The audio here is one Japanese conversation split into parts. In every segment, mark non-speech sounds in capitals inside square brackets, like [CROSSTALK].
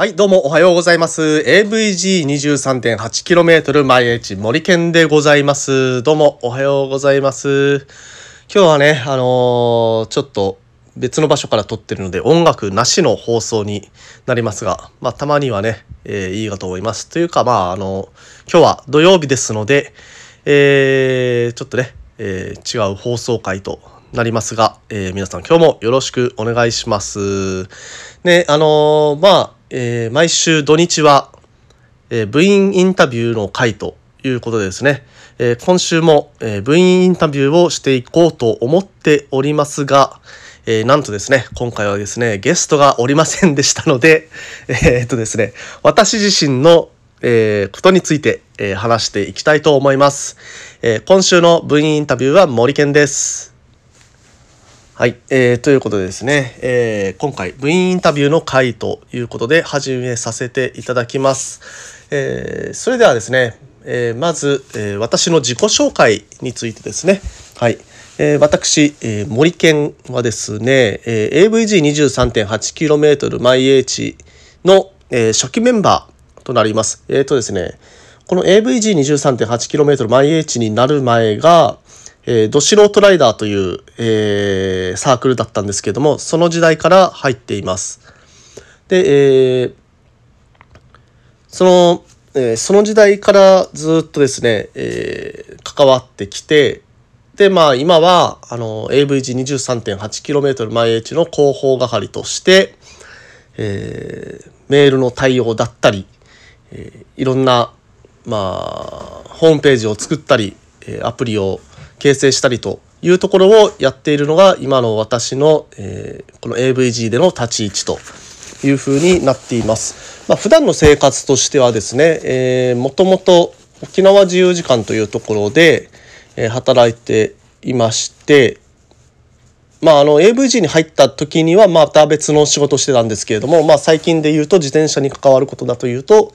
はい、どうもおはようございます。AVG23.8km 毎日森健でございます。どうもおはようございます。今日はね、あのーちょっと別の場所から撮ってるので音楽なしの放送になりますが、まあたまにはね、えーいいかと思います。というか、まああの今日は土曜日ですので、えーちょっとね、えー違う放送回となりますが、えー皆さん今日もよろしくお願いします。ね、あのーまあ、えー毎週土日は、えー部員インタビューの回ということでですね、えー今週も、え部員インタビューをしていこうと思っておりますが、えなんとですね、今回はですね、ゲストがおりませんでしたので、[LAUGHS] えっとですね、私自身の、えことについて、え話していきたいと思います。え今週の部員インタビューは森健です。はい、えーということでですね、えー今回部員インタビューの回ということで始めさせていただきます。えーそれではですね、えーまず、えー私の自己紹介についてですね。はい。えー私、えー森健はですね、えー AVG23.8km 毎 H の、えー初期メンバーとなります。えっ、とですね、この AVG23.8km 毎 H になる前が、えー、ど素人ライダーという、えーサークルだったんですけども、その時代から入っています。で、えーその、えーその時代からずっとですね、えー関わってきて、で、まあ今は、あの、AVG23.8km 毎 H の広報係として、えーメールの対応だったり、えーいろんな、まあ、ホームページを作ったり、えーアプリを形成したりというところをやっているのが今の私の、えーこの AVG での立ち位置というふうになっています。まあ、普段の生活としてはですね、えー、もともと沖縄自由時間というところで、えー働いていまして、まあ、あの AVG に入った時にはまた別の仕事をしてたんですけれども、まあ、最近で言うと自転車に関わることだというと、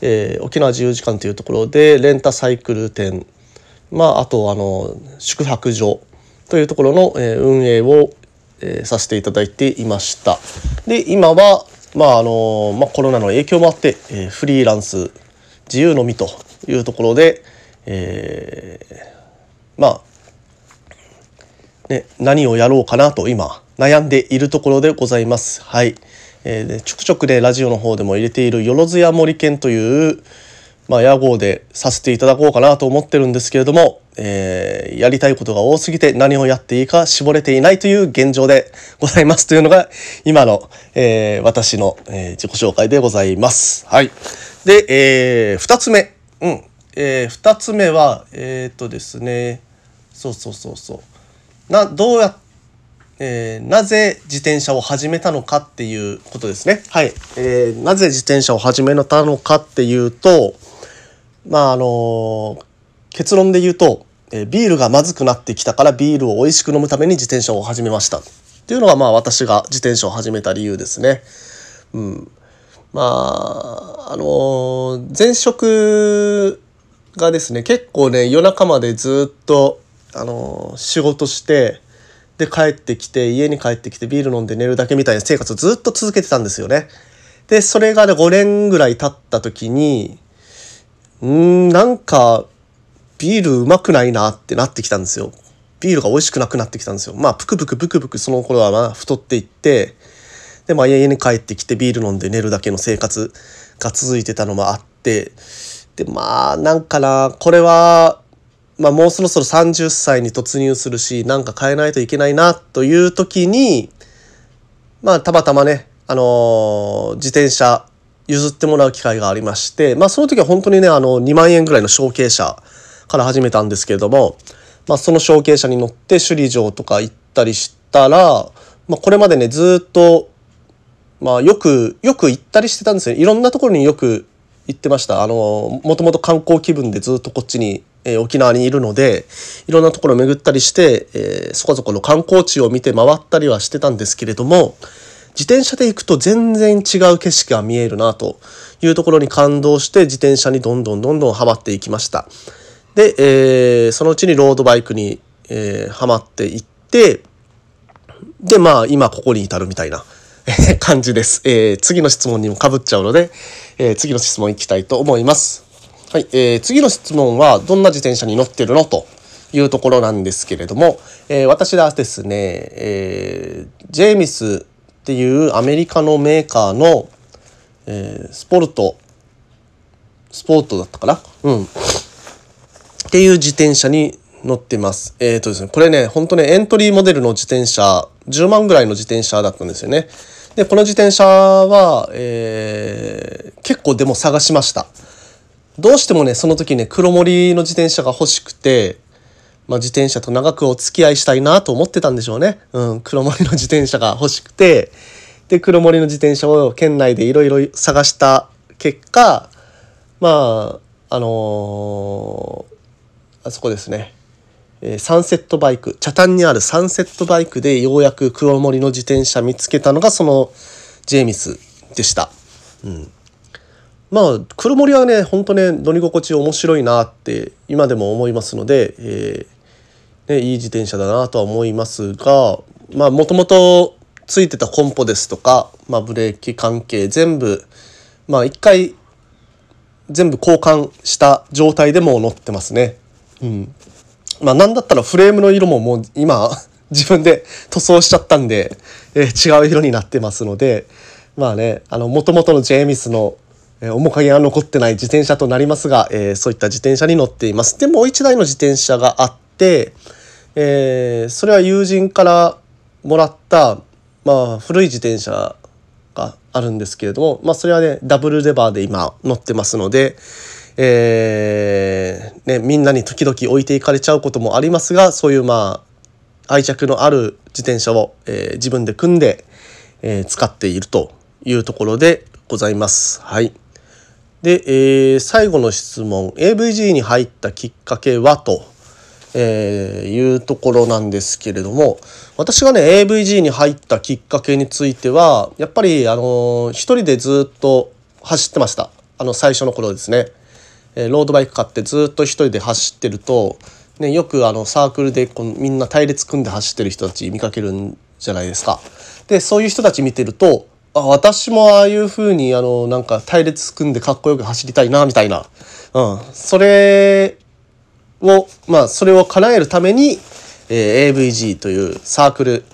えー沖縄自由時間というところでレンタサイクル店、まあ、あとあの宿泊所というところの、え運営を、えさせていただいていました。で今は、まああのまあ、コロナの影響もあって、えフリーランス自由のみというところで、えーまあね、何をやろうかなと今悩んでいるところでございます。はい。えーちょくちょくねラジオの方でも入れているよろずや森健という、まあ、屋号でさせていただこうかなと思ってるんですけれども、えーやりたいことが多すぎて何をやっていいか絞れていないという現状でございますというのが今の、えー私の、えー自己紹介でございます。はい。で、えー、2つ目。うん。えー、2つ目は、えーっとですね、そうそうそうそう。な、どうや、えーなぜ自転車を始めたのかっていうことですね。はい。えーなぜ自転車を始めたのかっていうと、まああの結論で言うと、えービールがまずくなってきたからビールを美味しく飲むために自転車を始めました。っていうのがまあ私が自転車を始めた理由ですね。うん。まあ、あの前職がですね、結構ね、夜中までずっと、あの仕事して、で帰ってきて家に帰ってきてビール飲んで寝るだけみたいな生活をずっと続けてたんですよね。でそれがね5年ぐらい経った時にうーんなんかビールうまくないなってなってきたんですよ。ビールが美味しくなくなってきたんですよ。まあぷくぷくぷくぷくその頃はまあ太っていってでまあ家に帰ってきてビール飲んで寝るだけの生活が続いてたのもあってでまあなんかなこれはまあもうそろそろ30歳に突入するしなんか変えないといけないなという時にまあたまたまねあのー自転車譲ってもらう機会がありましてまあその時は本当にねあの2万円ぐらいの小径車から始めたんですけれども、まあ、その小径車に乗って首里城とか行ったりしたら、まあ、これまでねずっとまあよくよく行ったりしてたんですよいろんなところによく行ってました。あのもともと観光気分でずっとこっちに、えー沖縄にいるのでいろんなところを巡ったりして、えーそこそこの観光地を見て回ったりはしてたんですけれども自転車で行くと全然違う景色が見えるなというところに感動して自転車にどんどんどんどんハマっていきました。で、えーそのうちにロードバイクに、えーハマっていってでまあ今ここに至るみたいな感じです。えー、次の質問にもかぶっちゃうので、えー、次の質問いきたいと思います。はい、えー、次の質問は、どんな自転車に乗ってるのというところなんですけれども、えー、私はですね、えー、ジェーミスっていうアメリカのメーカーの、えー、スポルト、スポートだったかな？うん。っていう自転車に乗ってます。えっ、ー、とですね、これね、ほんとね、エントリーモデルの自転車、10万ぐらいの自転車だったんですよね。で、この自転車は、えー、結構でも探しました。どうしてもね、その時ね、黒森の自転車が欲しくて、まあ、自転車と長くお付き合いしたいなと思ってたんでしょうね。うん、黒森の自転車が欲しくて、で、黒森の自転車を県内でいろいろ探した結果、まあ、あのー、あそこですね。えー、サンセットバイク、茶炭にあるサンセットバイクでようやく黒森の自転車見つけたのがそのジェーミスでした。うん。まあ黒森はねほんとね乗り心地面白いなって今でも思いますので、えー、ね、いい自転車だなとは思いますがまあもともとついてたコンポですとか、まあ、ブレーキ関係全部まあ一回全部交換した状態でも乗ってますね。うん。まあなんだったらフレームの色ももう今 [LAUGHS] 自分で塗装しちゃったんで、えー、違う色になってますのでまあねあの元々のジェーミスのえ面影が残ってない自転車となりますが、えー、そういった自転車に乗っています。でもう一台の自転車があって、えー、それは友人からもらった、まあ、古い自転車があるんですけれども、まあ、それはねダブルレバーで今乗ってますので、えーね、みんなに時々置いていかれちゃうこともありますがそういうまあ愛着のある自転車を、えー、自分で組んで、え、使っているというところでございます。はい。で、え、最後の質問 AVG に入ったきっかけはと、えー、いうところなんですけれども私がね AVG に入ったきっかけについてはやっぱりあのー、一人でずっと走ってました。あの最初の頃ですね、えー、ロードバイク買ってずっと一人で走ってると、ね、よくあのサークルでこのみんな隊列組んで走ってる人たち見かけるんじゃないですか。でそういう人たち見てるとあ私もああいう風にあのなんか隊列組んでかっこよく走りたいなみたいな、うん、それをまあそれを叶えるために、えー、AVG というサークル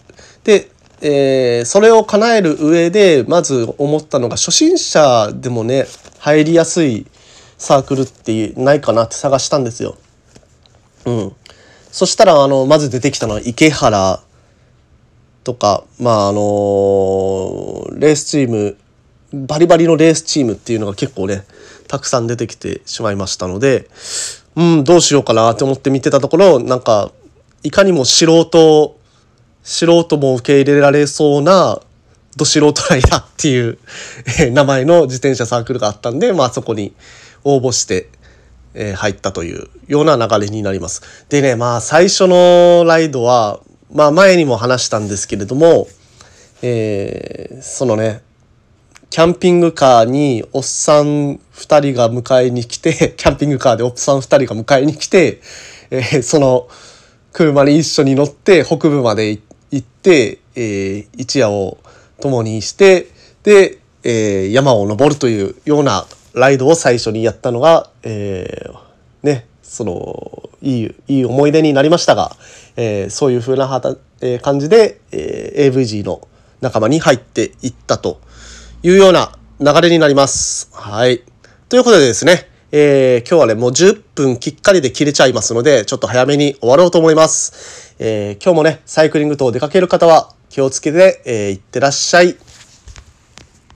で、えー、それを叶える上でまず思ったのが初心者でもね入りやすいサークルってないかなって探したんですよ。うん、そしたらあのまず出てきたのは池原とか、まああのレースチームバリバリのレースチームっていうのが結構ねたくさん出てきてしまいましたのでうんどうしようかなと思って見てたところなんかいかにも素人素人も受け入れられそうなど素人ライダーっていう名前の自転車サークルがあったんで、まあそこに応募して、え入ったというような流れになります。でね、まあ最初のライドは、まあ前にも話したんですけれども、えー、そのね、キャンピングカーにおっさん2人が迎えに来て、[LAUGHS] キャンピングカーでおっさん2人が迎えに来て、えー、その車に一緒に乗って北部まで行って、えー、一夜を共にして、で、えー、山を登るというようなライドを最初にやったのが、えー、ね、その、いい、いい思い出になりましたが、え、そういう風なはた、え、感じで、え、AVG の仲間に入っていったと。いうような流れになります。はい。ということでですね、えー、今日はね、もう10分きっかりで切れちゃいますので、ちょっと早めに終わろうと思います。えー、今日もね、サイクリング等出かける方は気をつけて、えー、いってらっしゃい。